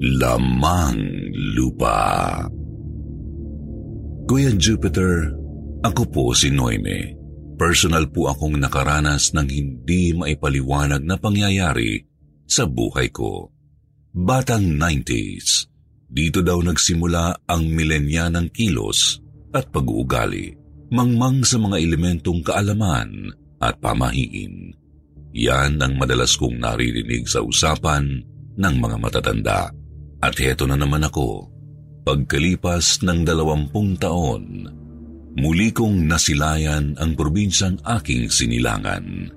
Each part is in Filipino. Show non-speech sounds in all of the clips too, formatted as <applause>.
Lamang Lupa Kuya Jupiter, ako po si Noime. Personal po akong nakaranas ng hindi maipaliwanag na pangyayari sa buhay ko. Batang 90s, dito daw nagsimula ang milenya ng kilos at pag-uugali, mangmang sa mga elementong kaalaman at pamahiin. Yan ang madalas kong naririnig sa usapan ng mga matatanda. At heto na naman ako, pagkalipas ng dalawampung taon, muli kong nasilayan ang probinsyang aking sinilangan.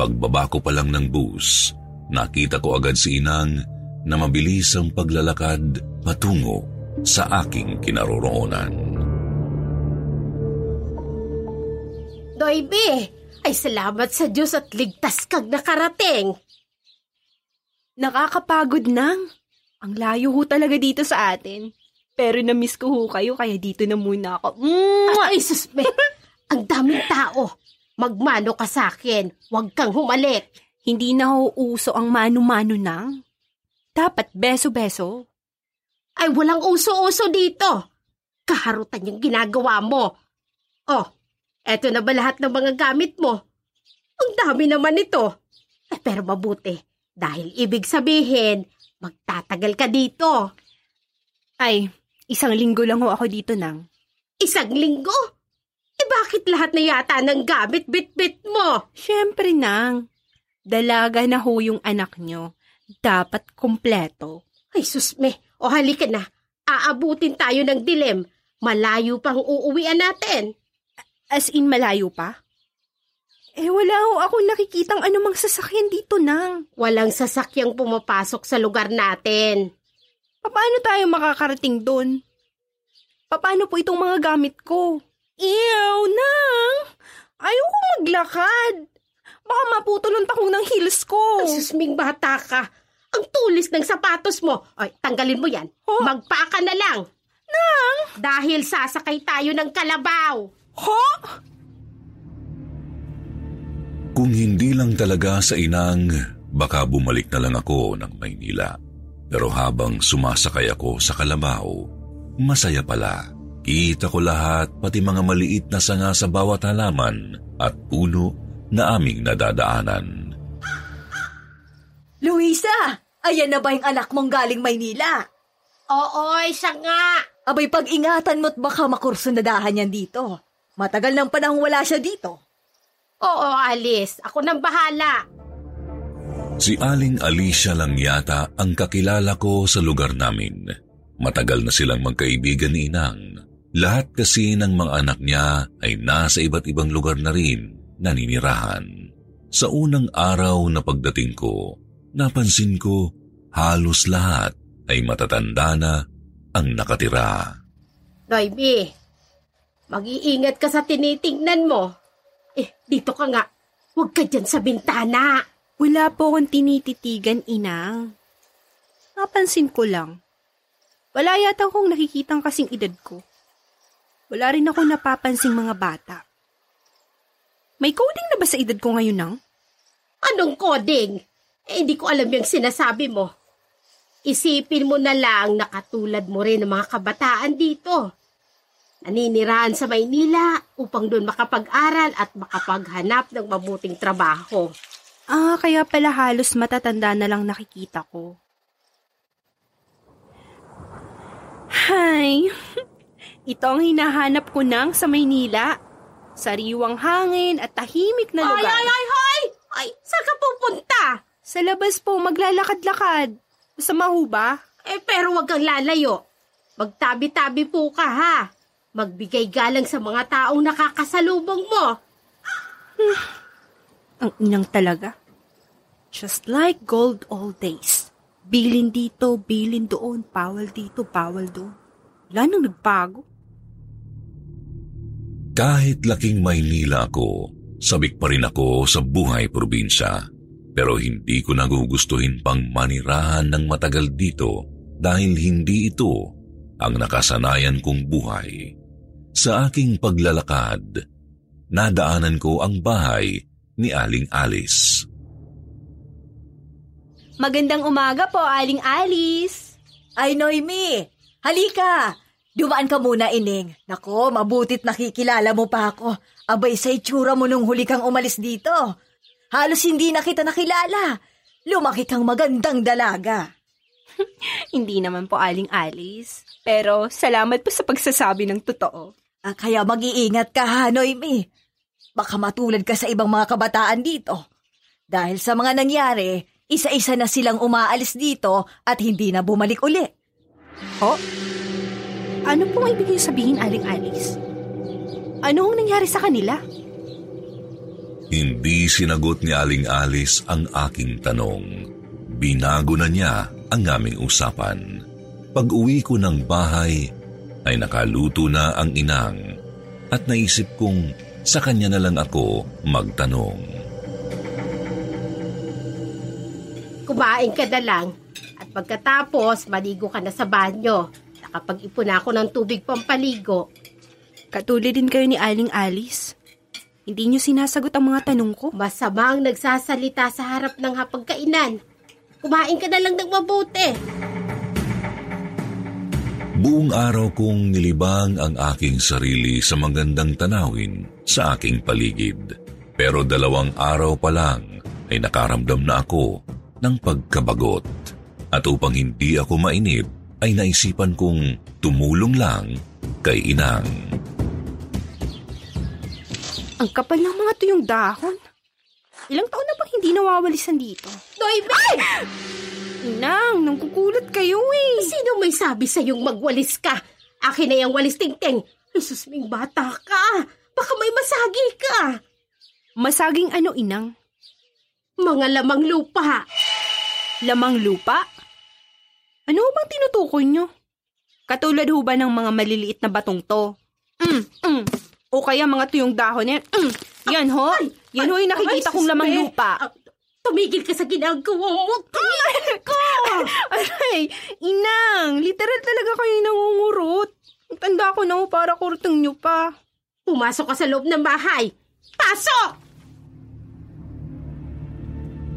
Pagbaba ko pa lang ng bus, nakita ko agad si Inang na mabilis ang paglalakad patungo sa aking kinaroroonan. Doybe, ay salamat sa Diyos at ligtas kang nakarating. Nakakapagod nang. Ang layo ho talaga dito sa atin. Pero na-miss ko ho kayo kaya dito na muna ako. Mwah! Ay, suspe, <laughs> ang daming tao. Magmano ka sa akin, huwag kang humalik. Hindi na ho uso ang mano-mano nang. Dapat beso-beso. Ay, walang uso-uso dito. Kaharutan yung ginagawa mo. Oh, eto na ba lahat ng mga gamit mo? Ang dami naman ito. Eh, pero mabuti, dahil ibig sabihin, magtatagal ka dito. Ay, isang linggo lang ho ako dito nang. Isang linggo? Eh bakit lahat na yata ng gamit bit-bit mo? Siyempre nang. Dalaga na ho yung anak nyo. Dapat kompleto. Ay susme, o halika na. Aabutin tayo ng dilim. Malayo pang uuwian natin. As in malayo pa? Eh wala ho akong nakikitang anumang sasakyan dito nang. Walang sasakyang pumapasok sa lugar natin. Paano tayo makakarating doon? Paano po itong mga gamit ko? Ew, nang! Ayoko maglakad. Baka maputol ang takong ng heels ko. Susming bata ka. Ang tulis ng sapatos mo. Ay, tanggalin mo yan. Huh? Magpaa ka na lang. Nang! Dahil sasakay tayo ng kalabaw. Ho? Kung hindi lang talaga sa inang, baka bumalik na lang ako ng Maynila. Pero habang sumasakay ako sa kalabaw, masaya pala. Kita ko lahat, pati mga maliit na sanga sa bawat halaman at puno na aming nadadaanan. Luisa, ayan na ba yung anak mong galing Maynila? Oo, siya nga. Abay, pag-ingatan mo't baka makursunadahan yan dito. Matagal ng panahong wala siya dito. Oo, Alice. Ako nang bahala. Si Aling Alicia lang yata ang kakilala ko sa lugar namin. Matagal na silang magkaibigan ni Inang. Lahat kasi ng mga anak niya ay nasa iba't ibang lugar na rin naninirahan. Sa unang araw na pagdating ko, napansin ko halos lahat ay matatanda na ang nakatira. Noiby, mag-iingat ka sa tinitingnan mo. Dito ka nga. Huwag ka dyan sa bintana. Wala po akong tinititigan, inang. Napansin ko lang. Wala yata akong nakikitang kasing edad ko. Wala rin ako napapansing mga bata. May coding na ba sa edad ko ngayon nang? Anong coding? Eh, hindi ko alam yung sinasabi mo. Isipin mo na lang na katulad mo rin ng mga kabataan dito. Naninirahan sa Maynila upang doon makapag-aral at makapaghanap ng mabuting trabaho. Ah, kaya pala halos matatanda na lang nakikita ko. Hay, <laughs> ito ang hinahanap ko nang sa Maynila. Sariwang hangin at tahimik na lugar. ay, ay, ay! Ay, saan ka pupunta? Sa labas po, maglalakad-lakad. Masama ho ba? Eh, pero wag kang lalayo. Magtabi-tabi po ka, ha? Magbigay galang sa mga taong nakakasalubong mo. Ang inang talaga. Just like gold old days. Bilin dito, bilin doon, bawal dito, bawal doon. Wala nang nagbago. Kahit laking Maynila ako, sabik pa rin ako sa buhay probinsya. Pero hindi ko nagugustuhin pang manirahan ng matagal dito dahil hindi ito ang nakasanayan kong buhay. Sa aking paglalakad, nadaanan ko ang bahay ni Aling Alice. Magandang umaga po, Aling Alice. Ay, Noemi! Halika! Dumaan ka muna, Ining. Nako, mabutit nakikilala mo pa ako. Abay sa itsura mo nung huli kang umalis dito. Halos hindi na kita nakilala. Lumaki kang magandang dalaga. <laughs> Hindi naman po, Aling Alice. Pero salamat po sa pagsasabi ng totoo. Ah, kaya mag-iingat ka ha, Noemi. Baka matulad ka sa ibang mga kabataan dito. Dahil sa mga nangyari, isa-isa na silang umaalis dito at hindi na bumalik uli. Ho? Ano pong ibig niyo sabihin, Aling Alice? Ano ang nangyari sa kanila? Hindi sinagot ni Aling Alice ang aking tanong. Binago na niya ang aming usapan. Pag uwi ko ng bahay, ay nakaluto na ang inang at naisip kong sa kanya na lang ako magtanong. Kumain ka na lang. At pagkatapos, maligo ka na sa banyo. Nakapag-ipon na ako ng tubig pampaligo. Katulad din kayo ni Aling Alice. Hindi niyo sinasagot ang mga tanong ko. Masamang nagsasalita sa harap ng hapagkainan. Kumain ka na lang ng mabuti. Buong araw kong nilibang ang aking sarili sa magandang tanawin sa aking paligid. Pero dalawang araw pa lang ay nakaramdam na ako ng pagkabagot. At upang hindi ako mainip, ay naisipan kong tumulong lang kay inang. Ang kapal ng mga tuyong dahon. Ilang taon na bang hindi nawawalisan dito? Noybe! Inang, nangkukulat kayo eh. Sino may sabi sa'yong magwalis ka? Akin na yung walis tingting. Jesus, ming bata ka. Baka may masagi ka. Masaging ano, Inang? Mga lamang lupa. Lamang lupa? Ano bang tinutukoy nyo? Katulad ho ba ng mga maliliit na batong to? Mm, mm. O kaya mga tuyong dahon yan? Mm. Yan ho? Yan ho yung nakikita Ay, kong lamang lupa. Tumigil ka sa ginagawa mo. Tumigil ka. Aray, inang, literal talaga kayo nangungurot. Ang tanda ko na para kurtong nyo pa. Pumasok ka sa loob ng bahay. Pasok!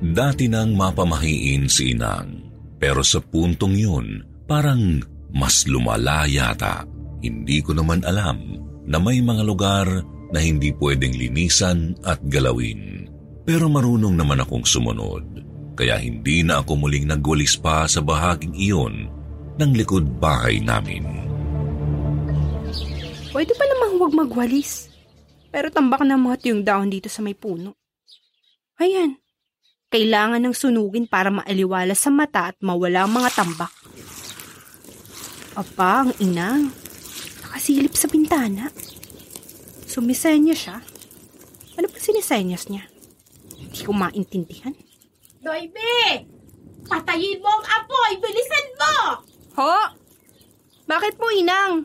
Dati nang mapamahiin si inang. Pero sa puntong yun, parang mas lumala yata. Hindi ko naman alam na may mga lugar na hindi pwedeng linisan at galawin. Pero marunong naman akong sumunod. Kaya hindi na ako muling nagwalis pa sa bahaging iyon ng likod bahay namin. Pwede pa namang huwag magwalis. Pero tambak na mga tuyong dahon dito sa may puno. Ayan. Kailangan ng sunugin para maaliwala sa mata at mawala ang mga tambak. Apa, ang inang. Nakasilip sa bintana. Sumisenyas siya. Ano ba sinisenyas niya? Hindi ko maintindihan. Noybe! Patayin mo ang apoy! Bilisan mo! Ho? Bakit po, inang?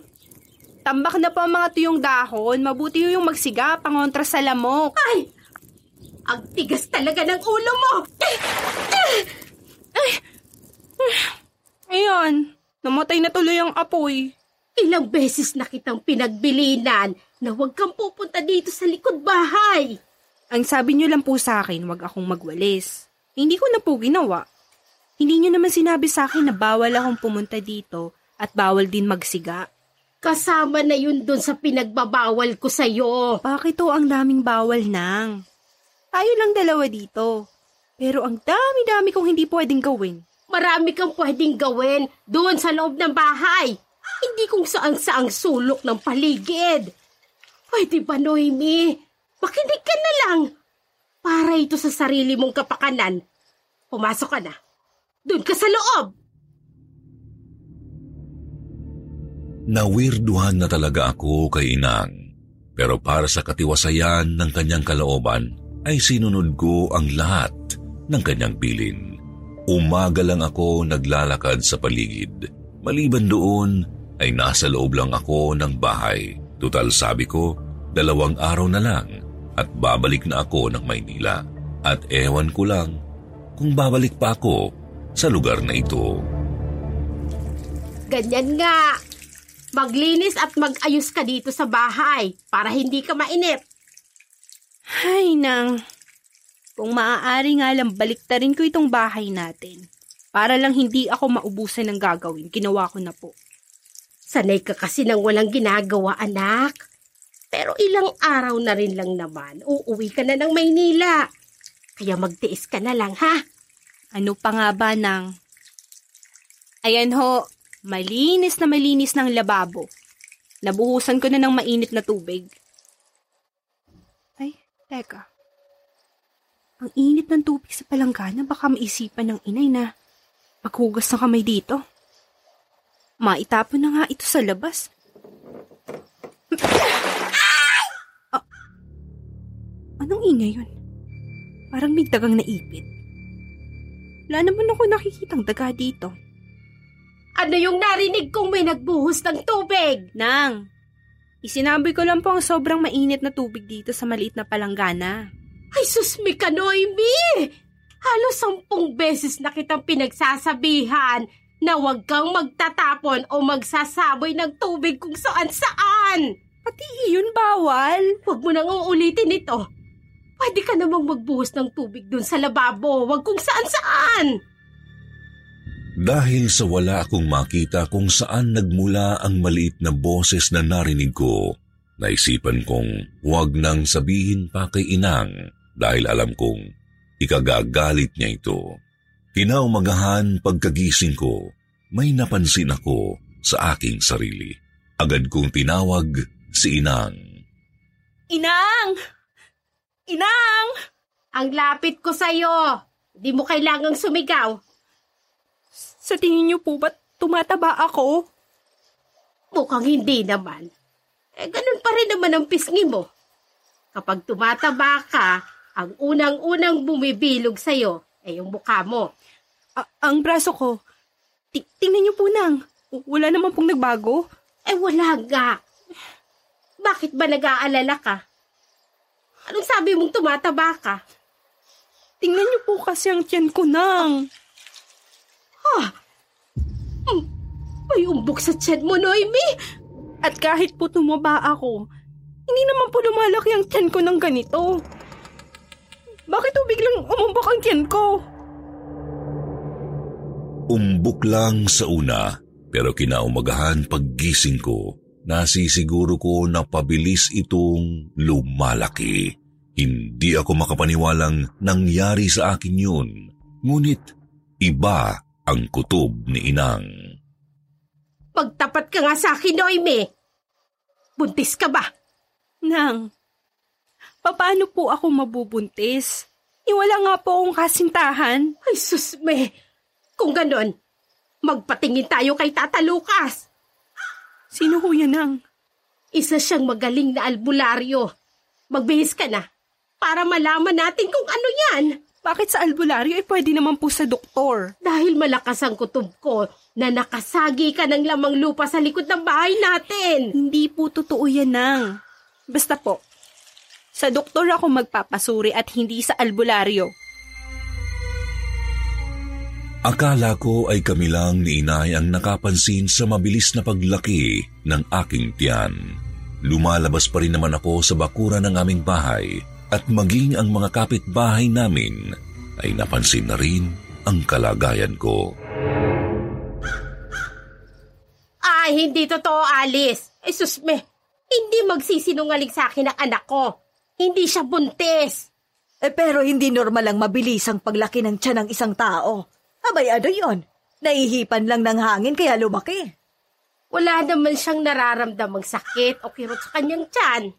Tambak na po ang mga tuyong dahon. Mabuti yung magsiga, pangontra sa lamok. Ay! Ang tigas talaga ng ulo mo! Ayan, namatay na tuloy ang apoy. Ilang beses na kitang pinagbilinan na huwag kang pupunta dito sa likod bahay. Ang sabi niyo lang po sa akin, wag akong magwalis. Hindi ko na po ginawa. Hindi niyo naman sinabi sa akin na bawal akong pumunta dito at bawal din magsiga. Kasama na yun dun sa pinagbabawal ko sa'yo. Bakit to ang daming bawal nang? Tayo lang dalawa dito. Pero ang dami-dami kong hindi pwedeng gawin. Marami kang pwedeng gawin doon sa loob ng bahay. Hindi kung saan-saang sulok ng paligid. Pwede ba, Noemi? Makinig ka na lang. Para ito sa sarili mong kapakanan. Pumasok ka na. Doon ka sa loob. Nawirduhan na talaga ako kay Inang. Pero para sa katiwasayan ng kanyang kalooban, ay sinunod ko ang lahat ng kanyang pilin. Umaga lang ako naglalakad sa paligid. Maliban doon, ay nasa loob lang ako ng bahay. Tutal sabi ko, dalawang araw na lang at babalik na ako ng Maynila. At ewan ko lang kung babalik pa ako sa lugar na ito. Ganyan nga. Maglinis at mag-ayos ka dito sa bahay para hindi ka mainip. Hay nang, kung maaari nga lang baliktarin ko itong bahay natin. Para lang hindi ako maubusan ng gagawin, ginawa ko na po. Sanay ka kasi nang walang ginagawa, anak. Pero ilang araw na rin lang naman, uuwi ka na ng Maynila. Kaya magtiis ka na lang, ha? Ano pa nga ba nang? Ayan ho, malinis na malinis ng lababo. Nabuhusan ko na ng mainit na tubig. Ay, teka. Ang init ng tubig sa palanggana baka maisipan ng inay na maghugas ng kamay dito. Maitapon na nga ito sa labas. Anong ingay yun? Parang may dagang naipit. Wala naman ako nakikitang daga dito. Ano yung narinig kong may nagbuhos ng tubig? Nang, isinabi ko lang po ang sobrang mainit na tubig dito sa maliit na palanggana. Ay, susmi ka, Noemi! Halos sampung beses na kitang pinagsasabihan na huwag kang magtatapon o magsasaboy ng tubig kung saan-saan. Pati iyon bawal. Huwag mo nang uulitin ito. Pwede ka namang magbuhos ng tubig dun sa lababo, huwag kung saan-saan. Dahil sa wala akong makita kung saan nagmula ang maliit na boses na narinig ko, naisipan kong huwag nang sabihin pa kay inang dahil alam kong ikagagalit niya ito. Kinaumagahan pagkagising ko, may napansin ako sa aking sarili. Agad kong tinawag si inang. Inang! Inang! Ang lapit ko sa'yo. Di mo kailangang sumigaw. Sa tingin niyo po ba tumataba ako? Mukhang hindi naman. Eh, ganun pa rin naman ang pisngi mo. Kapag tumataba ka, ang unang-unang bumibilog sa'yo ay yung mukha mo. A- ang braso ko. Ti- tingnan niyo po nang. Wala naman pong nagbago. Eh, wala nga. Bakit ba nag-aalala ka? Anong sabi mong tumataba ka? Tingnan niyo po kasi ang tiyan ko nang. Ha? Hmm, may umbok sa tiyan mo, Noemi. At kahit po tumaba ako, hindi naman po lumalaki ang tiyan ko ng ganito. Bakit po biglang umumbok ang tiyan ko? Umbok lang sa una, pero kinaumagahan paggising ko, nasisiguro ko na pabilis itong lumalaki. Hindi ako makapaniwalang nangyari sa akin yun. Ngunit iba ang kutob ni Inang. Pagtapat ka nga sa akin, Noemi. Buntis ka ba? Nang, paano po ako mabubuntis? Iwala nga po akong kasintahan. Ay, susme. Kung ganon, magpatingin tayo kay Tata Lucas. Sino ho yan nang? Isa siyang magaling na albularyo. Magbihis ka na para malaman natin kung ano yan. Bakit sa albularyo ay pwede naman po sa doktor? Dahil malakas ang kutob ko na nakasagi ka ng lamang lupa sa likod ng bahay natin. Hindi po totoo yan nang. Basta po, sa doktor ako magpapasuri at hindi sa albularyo. Akala ko ay kami lang ni inay ang nakapansin sa mabilis na paglaki ng aking tiyan. Lumalabas pa rin naman ako sa bakura ng aming bahay at maging ang mga kapitbahay namin ay napansin na rin ang kalagayan ko. Ay, hindi totoo, Alice. Eh, susme, hindi magsisinungaling sa akin ang anak ko. Hindi siya buntis. Eh pero hindi normal ang mabilis ang paglaki ng tiyan ng isang tao. Abay, ano yon? Naihipan lang ng hangin kaya lumaki. Wala naman siyang nararamdamang sakit o kirot sa kanyang tiyan.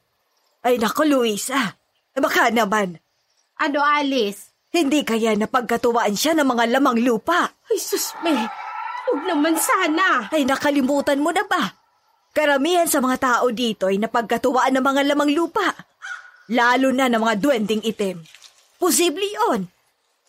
Ay nako, Luisa. Eh, baka naman. Ano, Alice? Hindi kaya napagkatuwaan siya ng mga lamang lupa. Ay, susme. Huwag naman sana. Ay nakalimutan mo na ba? Karamihan sa mga tao dito ay napagkatuwaan ng mga lamang lupa. Lalo na ng mga duwending itim. Posible yon.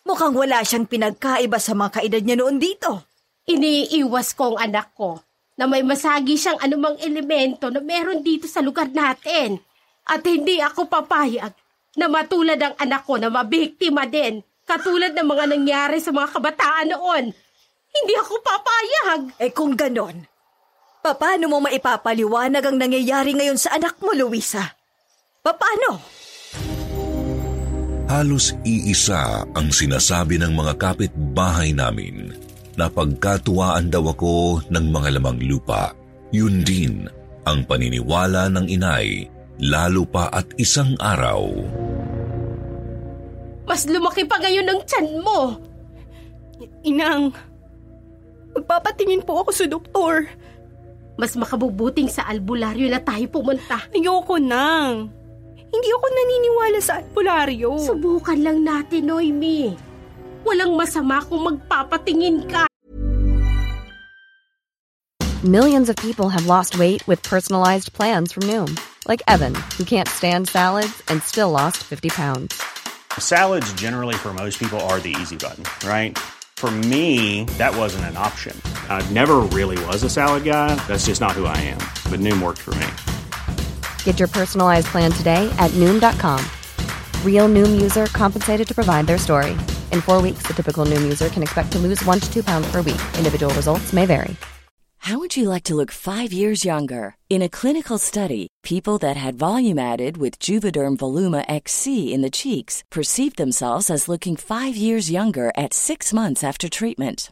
Mukhang wala siyang pinagkaiba sa mga kaedad niya noon dito. Iniiwas ko ang anak ko na may masagi siyang anumang elemento na meron dito sa lugar natin. At hindi ako papayag na matulad ang anak ko na mabiktima din katulad ng mga nangyari sa mga kabataan noon. Hindi ako papayag. Eh kung ganon, paano mo maipapaliwanag ang nangyayari ngayon sa anak mo, Luisa? Paano? Halos iisa ang sinasabi ng mga kapitbahay namin na pagkatuwaan daw ako ng mga lamang lupa. Yun din ang paniniwala ng inay lalo pa at isang araw. Mas lumaki pa ngayon ang tiyan mo. Inang, magpapatingin po ako sa doktor. Mas makabubuting sa albularyo na tayo pumunta. Ayoko nang. Hindi ako naniniwala sa albularyo. Subukan lang natin, Noemi. Walang masama kung magpapatingin ka. Millions of people have lost weight with personalized plans from Noom. Like Evan, who can't stand salads and still lost 50 pounds. Salads generally for most people are the easy button, right? For me, that wasn't an option. I never really was a salad guy. That's just not who I am. But Noom worked for me. Get your personalized plan today at Noom.com. Real Noom user compensated to provide their story. In four weeks, the typical Noom user can expect to lose one to two pounds per week. Individual results may vary. How would you like to look five years younger? In a clinical study, people that had volume added with Juvederm Voluma XC in the cheeks perceived themselves as looking five years younger at six months after treatment.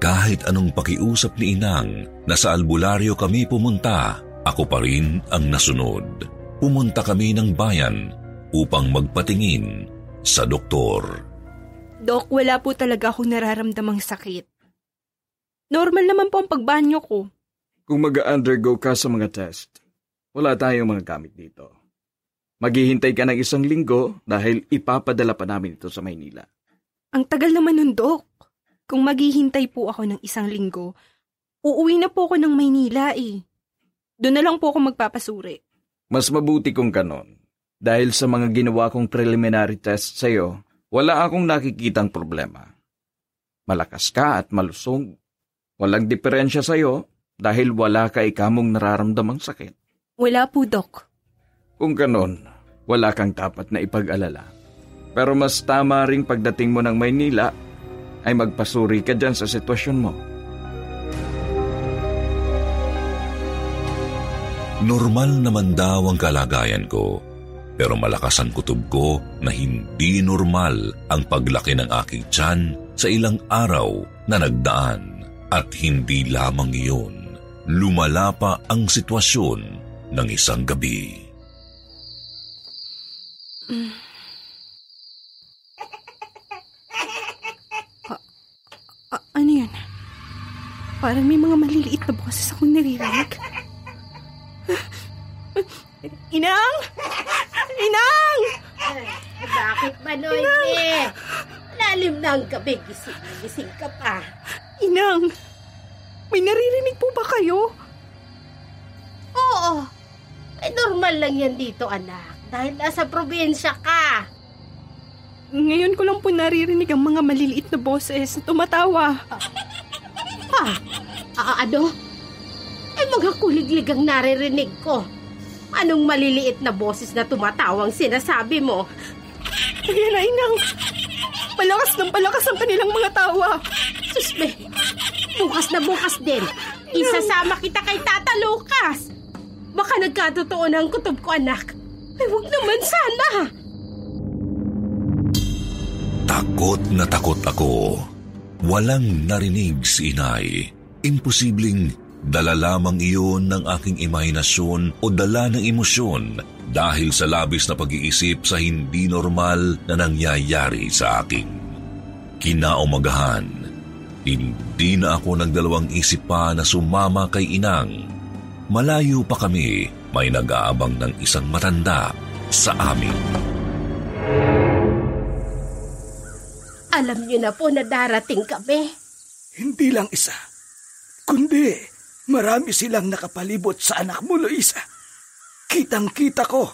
Kahit anong pakiusap ni Inang na sa albularyo kami pumunta, ako pa rin ang nasunod. Pumunta kami ng bayan upang magpatingin sa doktor. Dok, wala po talaga akong nararamdamang sakit. Normal naman po ang pagbanyo ko. Kung mag-undergo ka sa mga test, wala tayong mga gamit dito. Maghihintay ka ng isang linggo dahil ipapadala pa namin ito sa Maynila. Ang tagal naman nun, Dok. Kung maghihintay po ako ng isang linggo, uuwi na po ako ng Maynila eh. Doon na lang po ako magpapasuri. Mas mabuti kung kanon. Dahil sa mga ginawa kong preliminary test sa'yo, wala akong nakikitang problema. Malakas ka at malusog. Walang diferensya sa'yo dahil wala ka ikamong nararamdamang sakit. Wala po, Dok. Kung ganon, wala kang dapat na ipag-alala. Pero mas tama ring pagdating mo ng Maynila ay magpasuri ka dyan sa sitwasyon mo. Normal naman daw ang kalagayan ko, pero malakas ang kutob ko na hindi normal ang paglaki ng aking tiyan sa ilang araw na nagdaan. At hindi lamang iyon, lumala pa ang sitwasyon ng isang gabi. A- ano yun? Parang may mga maliliit na boses akong naririnig. Inang! Inang! Bakit ba, Noemi? Malalim na ang gabi, gising na gising ka pa. Inang, may naririnig po ba kayo? Oo. Eh, normal lang yan dito, anak. Dahil nasa probinsya ka. Ngayon ko lang po naririnig ang mga maliliit na boses na tumatawa. Ha? Ah, ano? Eh, mga kuliglig ang naririnig ko. Anong maliliit na boses na tumatawang sinasabi mo? Ayan na, Inang. Palakas ng palakas ang kanilang mga tawa. Susme, bukas na bukas din. Isasama kita kay Tata Lucas. Baka nagkatotoo na ang kutob ko, anak. Ay, wag naman sana. Takot na takot ako. Walang narinig si inay. Imposibleng dala lamang iyon ng aking imahinasyon o dala ng emosyon dahil sa labis na pag-iisip sa hindi normal na nangyayari sa akin. Kinaumagahan, hindi na ako nagdalawang isip pa na sumama kay inang. Malayo pa kami, may nag-aabang ng isang matanda sa amin. Alam niyo na po na darating kami. Hindi lang isa, kundi marami silang nakapalibot sa anak mo, Luisa. Kitang-kita ko.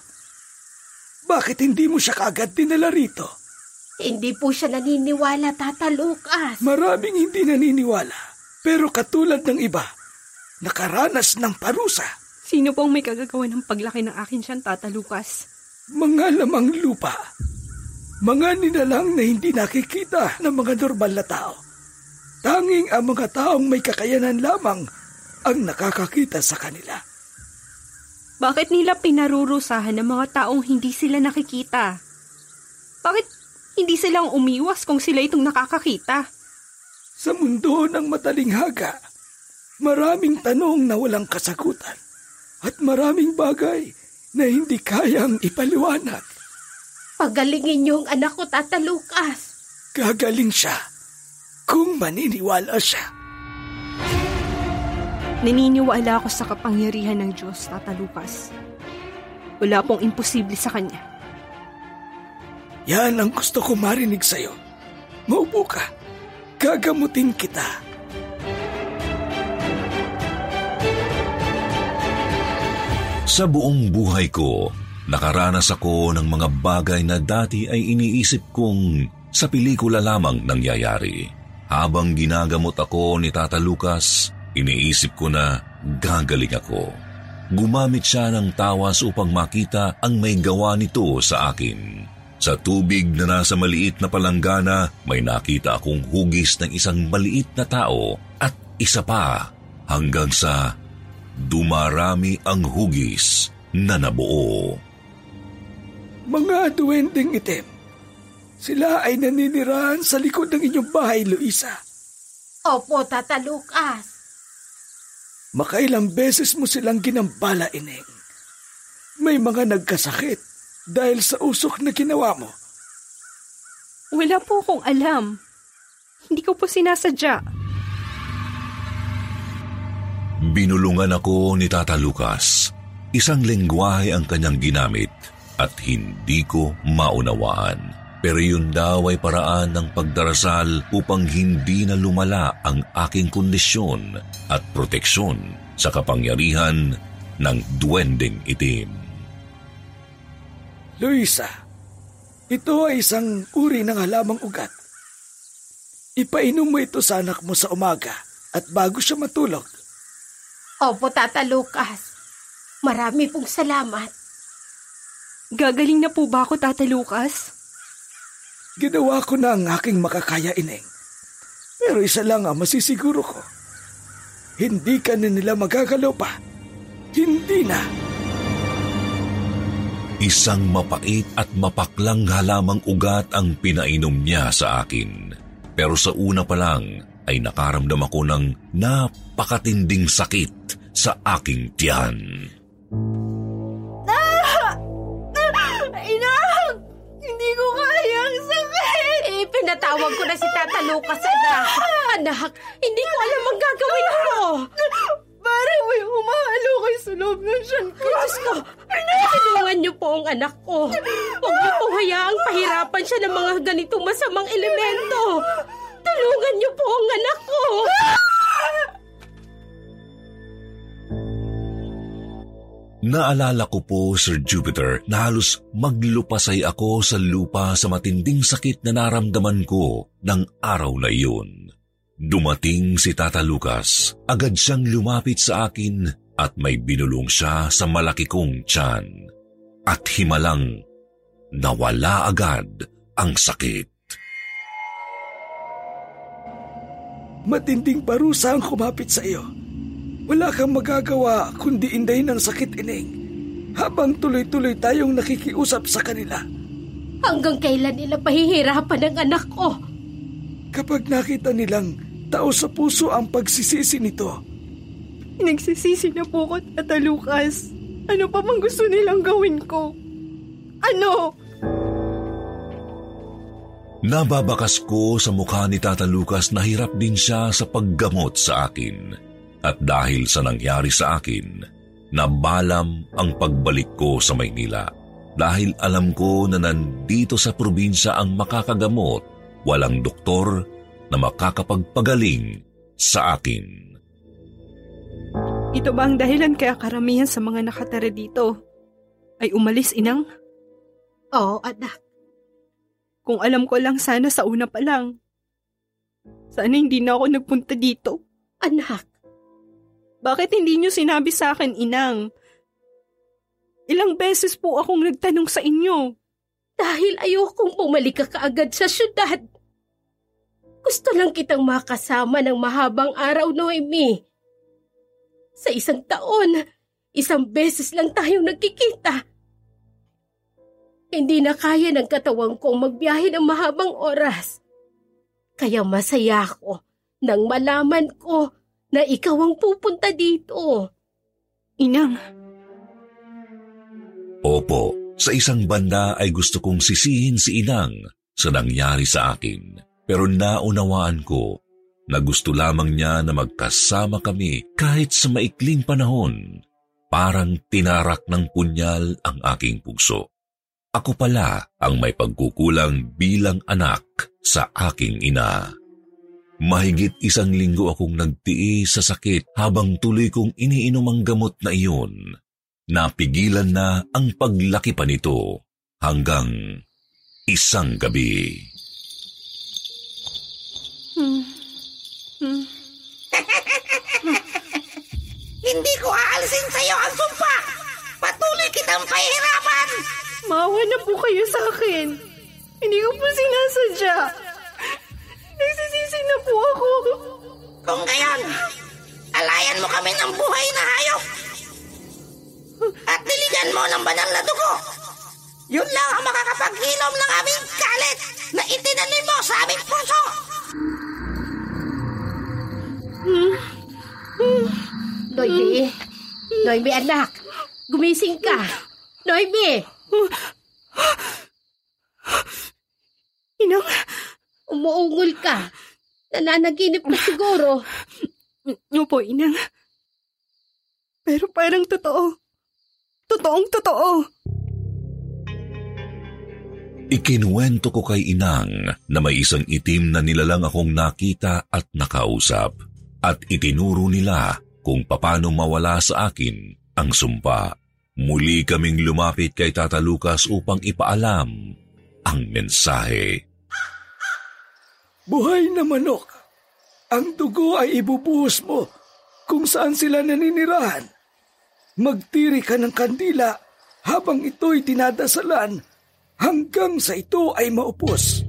Bakit hindi mo siya kagad dinala rito? Hindi po siya naniniwala, Tata Lucas. Maraming hindi naniniwala. Pero katulad ng iba, nakaranas ng parusa. Sino pong may kagagawa ng paglaki ng akin siyang Tata Lucas? Mga lamang lupa. Mga nilalang na hindi nakikita ng mga normal na tao. Tanging ang mga taong may kakayanan lamang ang nakakakita sa kanila. Bakit nila pinarurusahan ng mga taong hindi sila nakikita? Bakit hindi silang umiwas kung sila itong nakakakita? Sa mundo ng matalinghaga, maraming tanong na walang kasagutan at maraming bagay na hindi kayang ipaliwanag. Pagalingin niyo ang anak ko, Tata Lucas. Gagaling siya kung maniniwala siya. Naniniwala ako sa kapangyarihan ng Diyos, Tata Lucas. Wala pong imposible sa Kanya. Yan ang gusto ko marinig sa'yo. Maupo ka. Gagamutin kita. Sa buong buhay ko, nakaranas ako ng mga bagay na dati ay iniisip kong sa pelikula lamang nangyayari. Habang ginagamot ako ni Tata Lucas, iniisip ko na gagaling ako. Gumamit siya ng tawas upang makita ang may gawa nito sa akin. Sa tubig na nasa maliit na palanggana, may nakita akong hugis ng isang maliit na tao at isa pa hanggang sa dumarami ang hugis na nabuo. Mga duwending itim, sila ay naninirahan sa likod ng inyong bahay, Luisa. Opo, Tata Lucas. Makailang beses mo silang ginambala, Ineng. May mga nagkasakit dahil sa usok na ginawa mo. Wala po akong alam. Hindi ko po sinasadya. Binulungan ako ni Tata Lucas. Isang lengguwahe ang kanyang ginamit at hindi ko maunawaan. Pero yun daw ay paraan ng pagdarasal upang hindi na lumala ang aking kondisyon at proteksyon sa kapangyarihan ng duwending itim. Luisa, ito ay isang uri ng halamang ugat. Ipainom mo ito sa anak mo sa umaga at bago siya matulog. Opo, Tata Lucas. Marami pong salamat. Gagaling na po ba ako, Tata Lucas? Ginawa ko na ang aking makakaya, Ineng. Pero isa lang ang masisiguro ko. Hindi ka na nila magagalaw pa. Hindi na. Isang mapait at mapaklang halamang ugat ang pinainom niya sa akin. Pero sa una pa lang ay nakaramdam ako ng napakatinding sakit sa aking tiyan. Pinatawag ko na si Tata Lucas, anak. Anak, hindi ko alam ang gagawin ko. Parang may umahalukay sa loob ng tiyan ko. Diyos ko, tulungan niyo po ang anak ko. Huwag niyo po hayaang pahirapan siya ng mga ganitong masamang elemento. Tulungan niyo po ang anak ko. Naalala ko po, Sir Jupiter, na halos maglupasay ako sa lupa sa matinding sakit na naramdaman ko ng araw na iyon. Dumating si Tata Lucas. Agad siyang lumapit sa akin at may binulong siya sa malaki kong tiyan. At himalang nawala agad ang sakit. Matinding parusa ang kumapit sa iyo. Wala kang magagawa kundi indahin ang sakit, Ining. Habang tuloy-tuloy tayong nakikiusap sa kanila. Hanggang kailan nila pahihirapan ang anak ko? Kapag nakita nilang tao sa puso ang pagsisisi nito. Nagsisisi na po ko, Tata Lucas. Ano pa bang gusto nilang gawin ko? Ano? Nababakas ko sa mukha ni Tata Lucas na hirap din siya sa paggamot sa akin. At dahil sa nangyari sa akin, nabalam ang pagbalik ko sa Maynila. Dahil alam ko na nandito sa probinsya ang makakagamot, walang doktor na makakapagpagaling sa akin. Ito ba ang dahilan kaya karamihan sa mga nakatara dito ay umalis, inang? Oo, anak. Kung alam ko lang sana sa una pa lang. Sana hindi na ako nagpunta dito. Anak, bakit hindi niyo sinabi sa akin, inang? Ilang beses po akong nagtanong sa inyo. Dahil ayokong bumalik ka kaagad sa syudad. Gusto lang kitang makasama ng mahabang araw, Noemi. Sa isang taon, isang beses lang tayong nagkikita. Hindi na kaya ng katawan kong magbiyahe ng mahabang oras. Kaya masaya ako nang malaman ko na ikaw ang pupunta dito. Inang. Opo, sa isang banda ay gusto kong sisihin si Inang sa nangyari sa akin. Pero naunawaan ko na gusto lamang niya na magkasama kami kahit sa maikling panahon. Parang tinarak ng punyal ang aking puso. Ako pala ang may pagkukulang bilang anak sa aking ina. Mahigit isang linggo akong nagtiis sa sakit habang tuloy kong iniinom ang gamot na iyon. Napigilan na ang paglaki pa nito hanggang isang gabi. Hmm. <laughs> Hmm. Hindi ko aalisin sa iyo ang sumpa! Patuloy kitang pahirapan! Maawa na po kayo sa akin. Hindi ko po sinasadya. Nagsisisi na po ako. Kung gayon, alayan mo kami ng buhay na hayop. At diligan mo ng banal na dugo. Yun lang ang makakapaghinom ng aming galit na itinanim mo sa aming puso. Noybe, Noybe anak, gumising ka. Noybe! Inang, umuungol ka. Nananaginip ka siguro. Opo, inang. Pero parang totoo. Totoong totoo. Ikinuwento ko kay Inang na may isang itim na nilalang akong nakita at nakausap at itinuro nila kung paano mawala sa akin ang sumpa. Muli kaming lumapit kay Tata Lucas upang ipaalam ang mensahe. Buhay na manok, ang dugo ay ibubuhos mo kung saan sila naninirahan. Magtiri ka ng kandila habang ito'y tinadasalan hanggang sa ito ay maupos.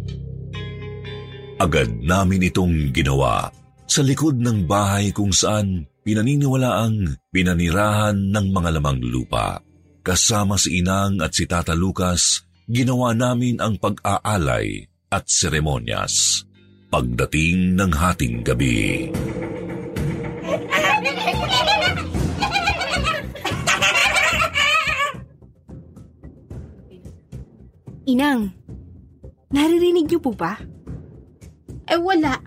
Agad namin itong ginawa sa likod ng bahay kung saan pinaniniwalaang pinanirahan ng mga lamang lupa. Kasama si Inang at si Tata Lucas, ginawa namin ang pag-aalay at seremonyas. Pagdating ng hating gabi. Inang, naririnig niyo po ba? Eh wala.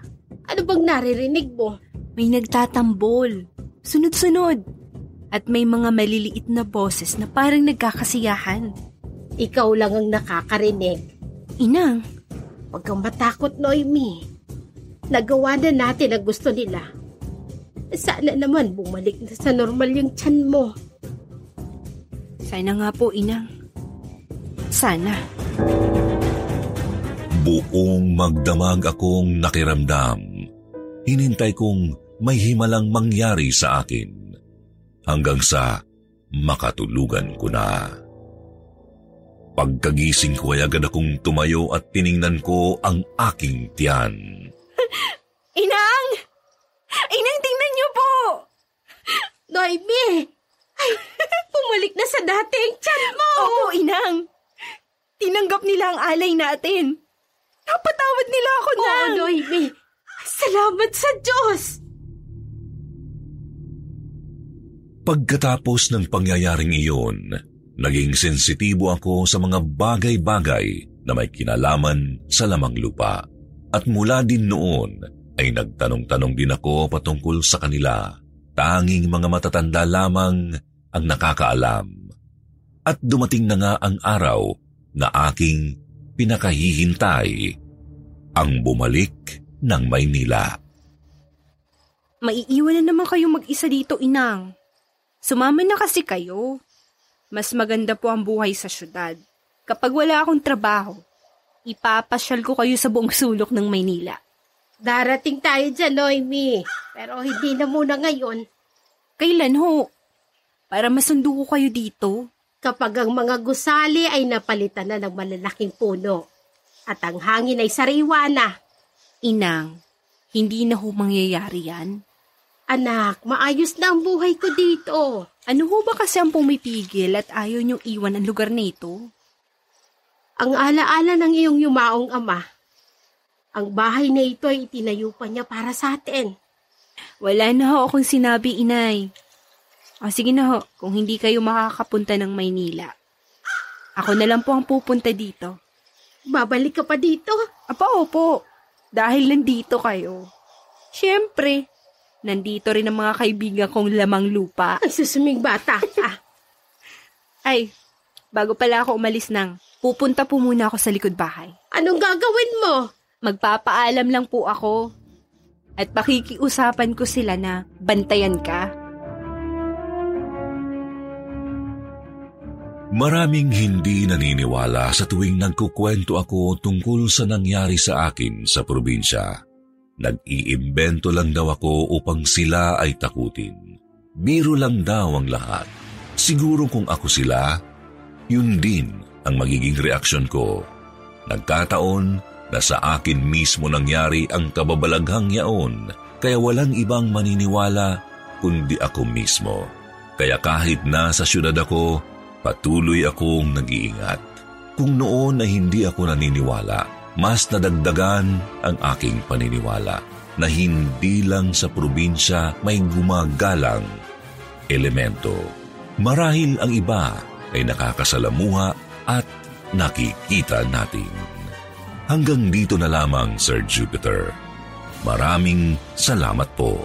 Ano bang naririnig mo? May nagtatambol. Sunod-sunod. At may mga maliliit na boses na parang nagkakasiyahan. Ikaw lang ang nakakarinig. Inang, Huwag kang matakot, Noemi. Nagawa na natin ang gusto nila. Sana naman bumalik na sa normal yung tiyan mo. sana nga po, Inang. Sana. Buong magdamag akong nakiramdam. Hinintay kong may himalang mangyari sa akin. Hanggang sa makatulugan ko na. Pagkagising ko ay agad akong tumayo at tiningnan ko ang aking tiyan. <laughs> Inang! Inang, tingnan niyo po! Noemi! Ay, bumalik na sa dati ang tiyan mo! Opo, Inang. Tinanggap nila ang alay natin. Napatawad nila ako, Oo, Nang. Noemi. Salamat sa Diyos! Pagkatapos ng pangyayaring iyon, naging sensitibo ako sa mga bagay-bagay na may kinalaman sa lamang lupa. At mula din noon ay nagtanong-tanong din ako patungkol sa kanila. Tanging mga matatanda lamang ang nakakaalam. At dumating na nga ang araw na aking pinakahihintay ang bumalik ng Maynila. Maiiwan na naman kayo mag-isa dito, Inang. Sumama na kasi kayo. Mas maganda po ang buhay sa syudad. Kapag wala akong trabaho, ipapasyal ko kayo sa buong sulok ng Maynila. Darating tayo dyan, Noemi. Pero hindi na muna ngayon. Kailan ho? Para masundo ko kayo dito. Kapag ang mga gusali ay napalitan na ng malalaking puno at ang hangin ay sariwa na. Inang, hindi na ho mangyayari yan. Anak, maayos na ang buhay ko dito. Ano ho ba kasi ang pumipigil at ayaw niyong iwan ang lugar nito? Ang alaala ng iyong yumaong ama. Ang bahay na ito ay itinayo pa niya para sa atin. Wala na ho akong sinabi, inay. O sige na ho, kung hindi kayo makakapunta ng Maynila. Ako na lang po ang pupunta dito. Babalik ka pa dito? Apa, opo. Dahil nandito kayo. Siyempre, nandito rin ang mga kaibigan kong lamang lupa. Ay, susuming bata ka. <laughs> Ay, bago pala ako umalis nang, pupunta po muna ako sa likod bahay. Anong gagawin mo? Magpapaalam lang po ako. At pakikiusapan ko sila na bantayan ka. Maraming hindi naniniwala sa tuwing nagkukwento ako tungkol sa nangyari sa akin sa probinsya. Nag-iimbento lang daw ako upang sila ay takutin. Biro lang daw ang lahat. Siguro kung ako sila, yun din ang magiging reaksyon ko. Nagkataon na sa akin mismo nangyari ang kababalaghang yaon, kaya walang ibang maniniwala kundi ako mismo. Kaya kahit nasa syudad ako, patuloy akong nag-iingat. Kung noon ay hindi ako naniniwala, mas nadagdagan ang aking paniniwala na hindi lang sa probinsya may gumagalang elemento. Marahil ang iba ay nakakasalamuha at nakikita natin. Hanggang dito na lamang, Sir Jupiter. Maraming salamat po.